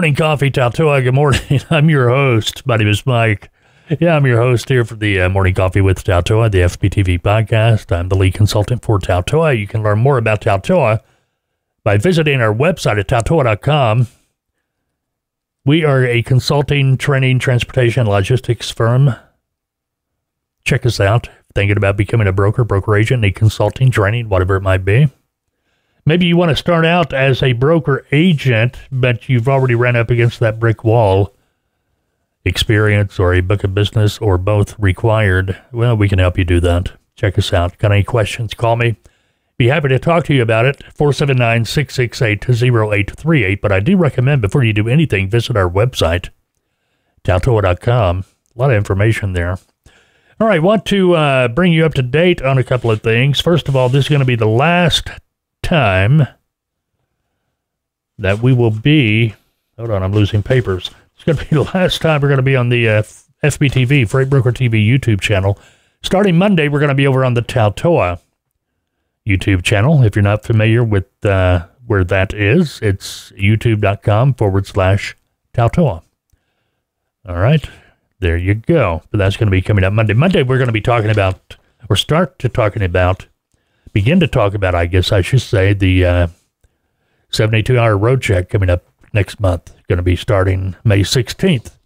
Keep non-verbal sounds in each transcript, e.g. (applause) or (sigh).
Morning Coffee Taltoa. Good morning. (laughs) I'm your host. My name is Mike. Yeah, I'm your host here for the uh, Morning Coffee with Taltoa, the FBTV podcast. I'm the lead consultant for Taltoa. You can learn more about Taltoa by visiting our website at taltoa.com. We are a consulting, training, transportation, logistics firm. Check us out. Thinking about becoming a broker, broker agent, need consulting, training, whatever it might be. Maybe you want to start out as a broker agent, but you've already ran up against that brick wall. Experience or a book of business or both required. Well, we can help you do that. Check us out. Got any questions? Call me. Be happy to talk to you about it. 479 668 0838. But I do recommend before you do anything, visit our website, taltoa.com. A lot of information there. All right, want to uh, bring you up to date on a couple of things. First of all, this is going to be the last time that we will be. Hold on, I'm losing papers. It's going to be (laughs) the last time we're going to be on the uh, FBTV, Freight Broker TV YouTube channel. Starting Monday, we're going to be over on the Taltoa YouTube channel. If you're not familiar with uh, where that is, it's youtube.com forward slash Taltoa. All right, there you go. But that's going to be coming up Monday. Monday, we're going to be talking about, or start to talking about, begin to talk about, I guess I should say, the uh, 72 hour road check coming up next month. Going to be starting May 16th.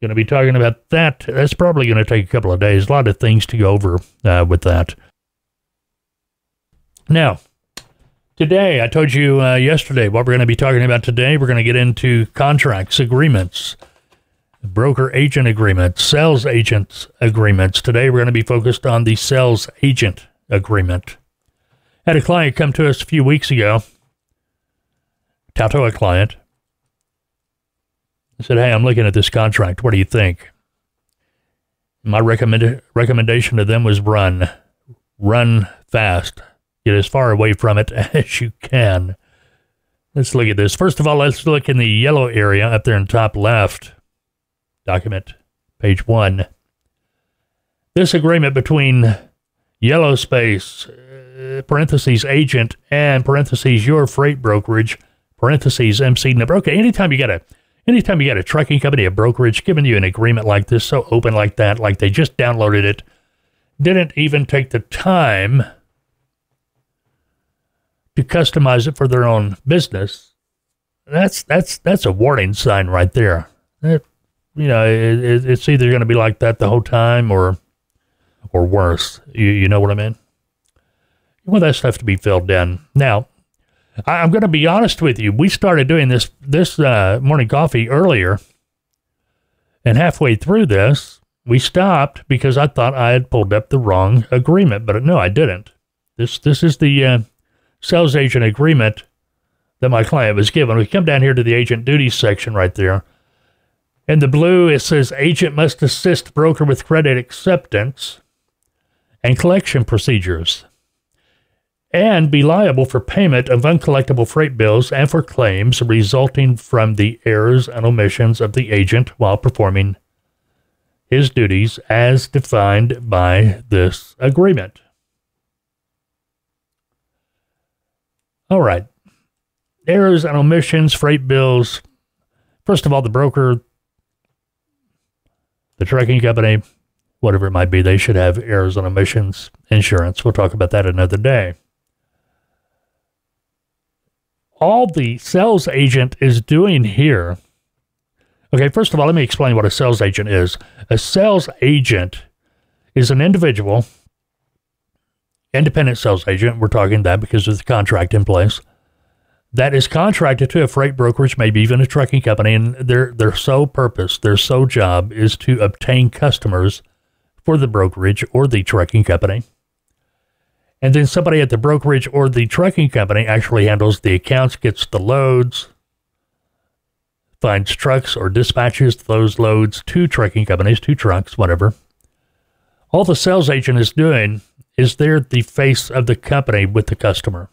Going to be talking about that. That's probably going to take a couple of days. A lot of things to go over uh, with that. Now, today, I told you uh, yesterday what we're going to be talking about today. We're going to get into contracts, agreements, broker agent agreements, sales agents agreements. Today, we're going to be focused on the sales agent agreement. Had a client come to us a few weeks ago, Taltoa client. I said, Hey, I'm looking at this contract. What do you think? My recommend- recommendation to them was run. Run fast. Get as far away from it (laughs) as you can. Let's look at this. First of all, let's look in the yellow area up there in top left. Document, page one. This agreement between yellow space, uh, parentheses, agent, and parentheses, your freight brokerage, parentheses, MC number. Okay, anytime you got a anytime you got a trucking company, a brokerage giving you an agreement like this, so open like that, like they just downloaded it, didn't even take the time to customize it for their own business, that's that's that's a warning sign right there. That, you know, it, it's either going to be like that the whole time or or worse. You you know what I mean? You want that stuff to be filled in. Now, I, am going to be honest with you. We started doing this this uh, morning coffee earlier, and halfway through this, we stopped because I thought I had pulled up the wrong agreement, but no, I didn't. This this is the uh, sales agent agreement that my client was given. We come down here to the agent duties section right there. In the blue, it says agent must assist broker with credit acceptance and collection procedures and be liable for payment of uncollectible freight bills and for claims resulting from the errors and omissions of the agent while performing his duties as defined by this agreement. All right. Errors and omissions, freight bills. First of all, the broker, the trucking company, whatever it might be, they should have errors omissions insurance. We'll talk about that another day. All the sales agent is doing here. Okay, first of all, let me explain what a sales agent is. A sales agent is an individual independent sales agent, we're talking that because of the contract in place, that is contracted to a freight brokerage, maybe even a trucking company, and their their sole purpose, their sole job is to obtain customers for the brokerage or the trucking company. And then somebody at the brokerage or the trucking company actually handles the accounts, gets the loads, finds trucks or dispatches those loads to trucking companies, to trucks, whatever. All the sales agent is doing is they're the face of the company with the customer.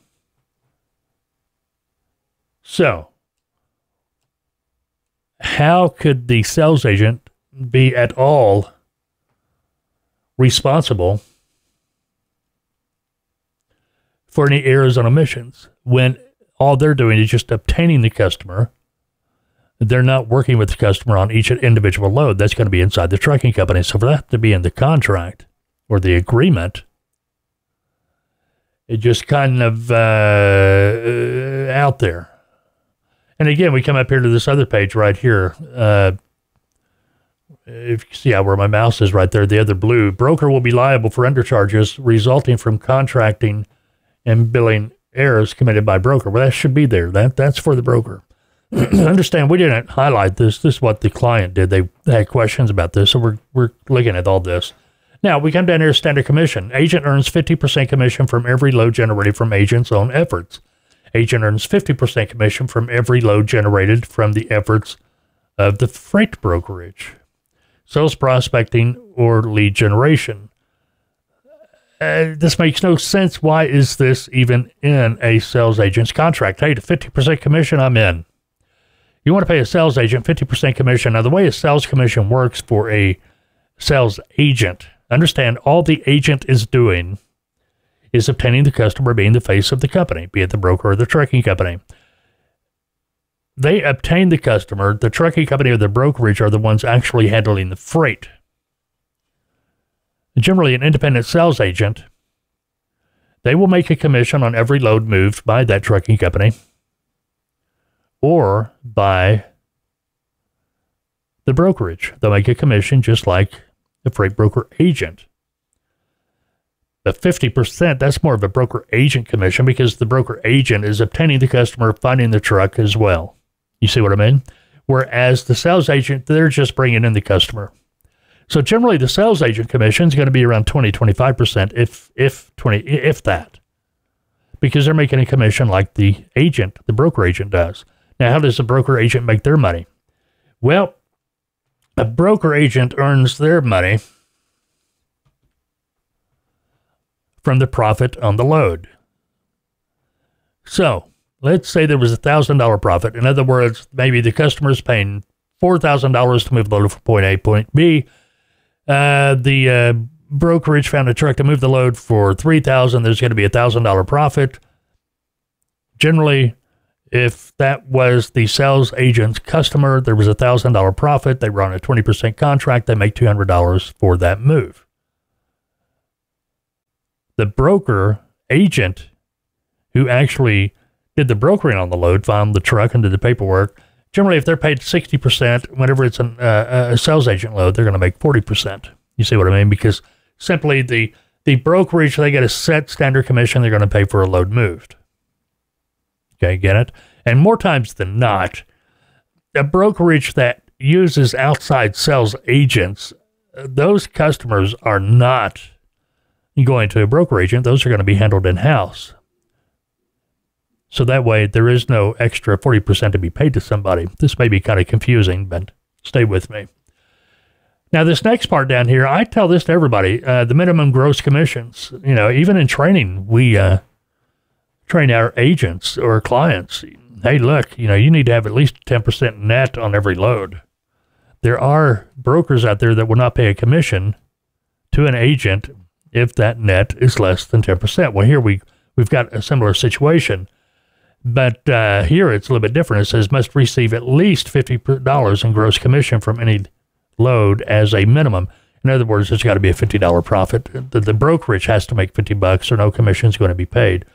So, how could the sales agent be at all responsible for any errors and omissions when all they're doing is just obtaining the customer they're not working with the customer on each individual load. That's going to be inside the trucking company. So for that to be in the contract or the agreement, it just kind of uh, out there. And again, we come up here to this other page right here. Uh, if you see how where my mouse is right there, the other blue broker will be liable for undercharges resulting from contracting and billing errors committed by broker. Well, that should be there. That that's for the broker. (clears throat) Understand? We didn't highlight this. This is what the client did. They, they had questions about this, so we're we're looking at all this. Now we come down here standard commission. Agent earns 50% commission from every load generated from agent's own efforts. Agent earns 50% commission from every load generated from the efforts of the freight brokerage sales prospecting, or lead generation. Uh, this makes no sense. Why is this even in a sales agent's contract? Hey, the 50% commission, I'm in. You want to pay a sales agent 50% commission. Now, the way a sales commission works for a sales agent, understand all the agent is doing is obtaining the customer being the face of the company, be it the broker or the trucking company they obtain the customer. The trucking company or the brokerage are the ones actually handling the freight. Generally, an independent sales agent, they will make a commission on every load moved by that trucking company or by the brokerage. They'll make a commission just like the freight broker agent. The 50%, that's more of a broker agent commission because the broker agent is obtaining the customer, finding the truck as well. You see what I mean? Whereas the sales agent, they're just bringing in the customer. So generally, the sales agent commission is going to be around 20, 25%, if, if 20, if that, because they're making a commission like the agent, the broker agent does. Now, how does the broker agent make their money? Well, a broker agent earns their money from the profit on the load. So, let's say there was a thousand dollar profit. In other words, maybe the customer is paying four thousand dollars to move the load from point A to point B. Uh, the uh, brokerage found a truck to move the load for three thousand. There's going to be a thousand dollar profit. Generally, if that was the sales agent's customer, there was a thousand dollar profit. They were on a twenty percent contract. They make two hundred dollars for that move. The broker agent who actually did the brokering on the load, found the truck, and did the paperwork. Generally, if they're paid 60%, whenever it's an, uh, a sales agent load, they're going to make 40%. You see what I mean? Because simply the, the brokerage, they get a set standard commission they're going to pay for a load moved. Okay, get it? And more times than not, a brokerage that uses outside sales agents, those customers are not going to a broker agent. Those are going to be handled in house. So that way, there is no extra 40% to be paid to somebody. This may be kind of confusing, but stay with me. Now, this next part down here, I tell this to everybody uh, the minimum gross commissions. You know, even in training, we uh, train our agents or clients. Hey, look, you know, you need to have at least 10% net on every load. There are brokers out there that will not pay a commission to an agent if that net is less than 10%. Well, here we, we've got a similar situation. But uh, here it's a little bit different. It says must receive at least $50 in gross commission from any load as a minimum. In other words, it's got to be a $50 profit. The, the brokerage has to make 50 bucks or no commission is going to be paid.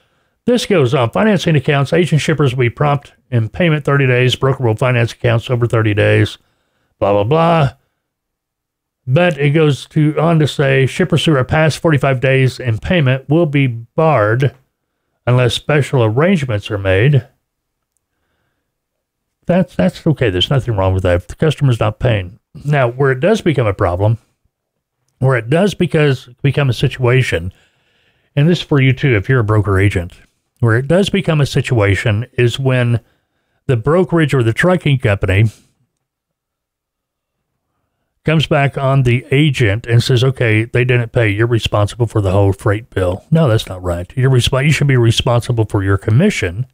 This goes on. Financing accounts, agent shippers will be prompt in payment 30 days. Broker will finance accounts over 30 days. Blah, blah, blah. But it goes to on to say shippers who are past 45 days in payment will be barred unless special arrangements are made. That's that's okay. There's nothing wrong with that. If the customer's not paying. Now, where it does become a problem, where it does because become a situation, and this is for you too, if you're a broker agent, where it does become a situation is when the brokerage or the trucking company comes back on the agent and says, "Okay, they didn't pay. You're responsible for the whole freight bill." No, that's not right. You're resp- you should be responsible for your commission,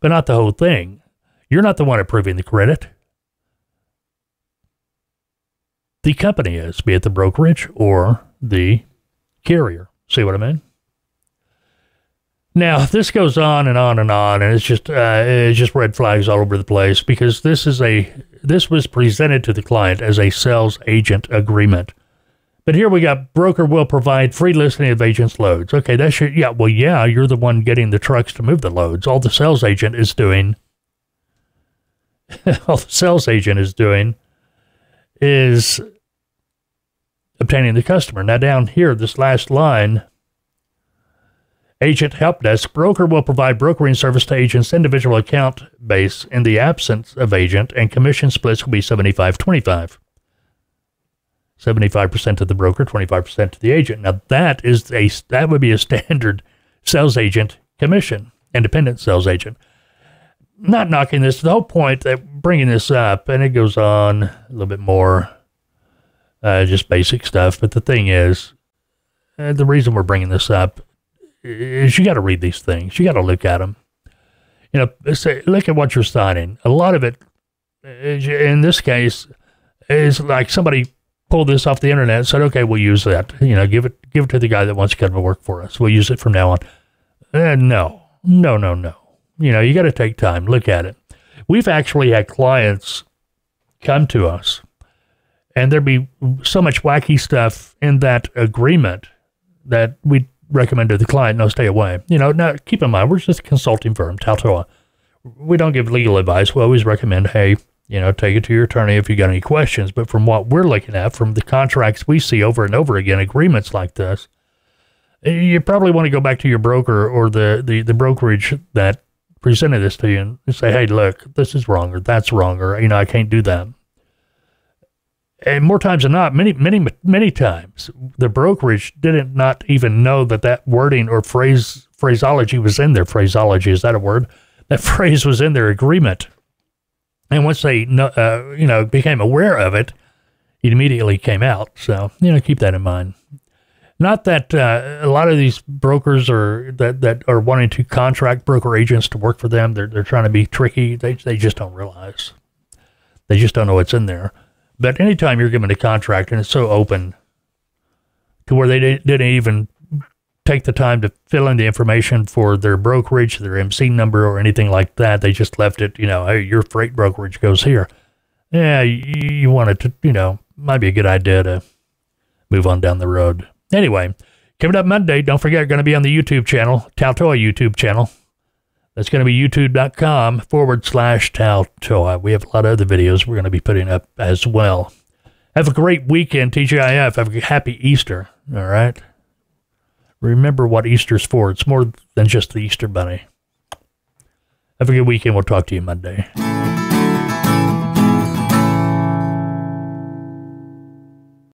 but not the whole thing. You're not the one approving the credit. The company is, be it the brokerage or the carrier. See what I mean? Now this goes on and on and on, and it's just uh, it's just red flags all over the place because this is a this was presented to the client as a sales agent agreement. But here we got broker will provide free listing of agents' loads. Okay, that's your, yeah, well, yeah, you're the one getting the trucks to move the loads. All the sales agent is doing, (laughs) all the sales agent is doing is obtaining the customer. Now, down here, this last line, agent help desk, broker will provide brokering service to agent's individual account base in the absence of agent, and commission splits will be 75 25. 75% to the broker, 25% to the agent. Now that is a that would be a standard sales agent commission, independent sales agent. Not knocking this, the whole point that bringing this up, and it goes on a little bit more, uh, just basic stuff. But the thing is, uh, the reason we're bringing this up you got to read these things. You got to look at them. You know, say, look at what you're signing. A lot of it, in this case, is like somebody pulled this off the internet and said, okay, we'll use that. You know, give it give it to the guy that wants to come to work for us. We'll use it from now on. Uh, no, no, no, no. You know, you got to take time, look at it. We've actually had clients come to us, and there'd be so much wacky stuff in that agreement that we recommend to the client, no, stay away. You know, now keep in mind, we're just a consulting firm, Taltoa. We don't give legal advice. We always recommend, hey, you know, take it to your attorney if you got any questions. But from what we're looking at, from the contracts we see over and over again, agreements like this, you probably want to go back to your broker or the, the, the brokerage that presented this to you and say, hey, look, this is wrong or that's wrong or, you know, I can't do that. And more times than not, many, many, many times, the brokerage didn't not even know that that wording or phrase phraseology was in their phraseology. Is that a word? That (laughs) phrase was in their agreement and once they, uh, you know, became aware of it, it immediately came out. So, you know, keep that in mind. Not that uh, a lot of these brokers are that, that are wanting to contract broker agents to work for them. They're, they're trying to be tricky. They, they just don't realize. They just don't know what's in there. But anytime you're given a contract and it's so open to where they didn't even take the time to fill in the information for their brokerage, their MC number, or anything like that. They just left it, you know, hey, your freight brokerage goes here. Yeah, you, you wanted to, you know, might be a good idea to move on down the road. Anyway, coming up Monday, don't forget, going to be on the YouTube channel, Taltoa YouTube channel. That's going to be youtube.com forward slash Taltoa. We have a lot of other videos we're going to be putting up as well. Have a great weekend, TGIF. Have a happy Easter. All right remember what Easter's for. It's more than just the Easter Bunny. Have a good weekend. We'll talk to you Monday.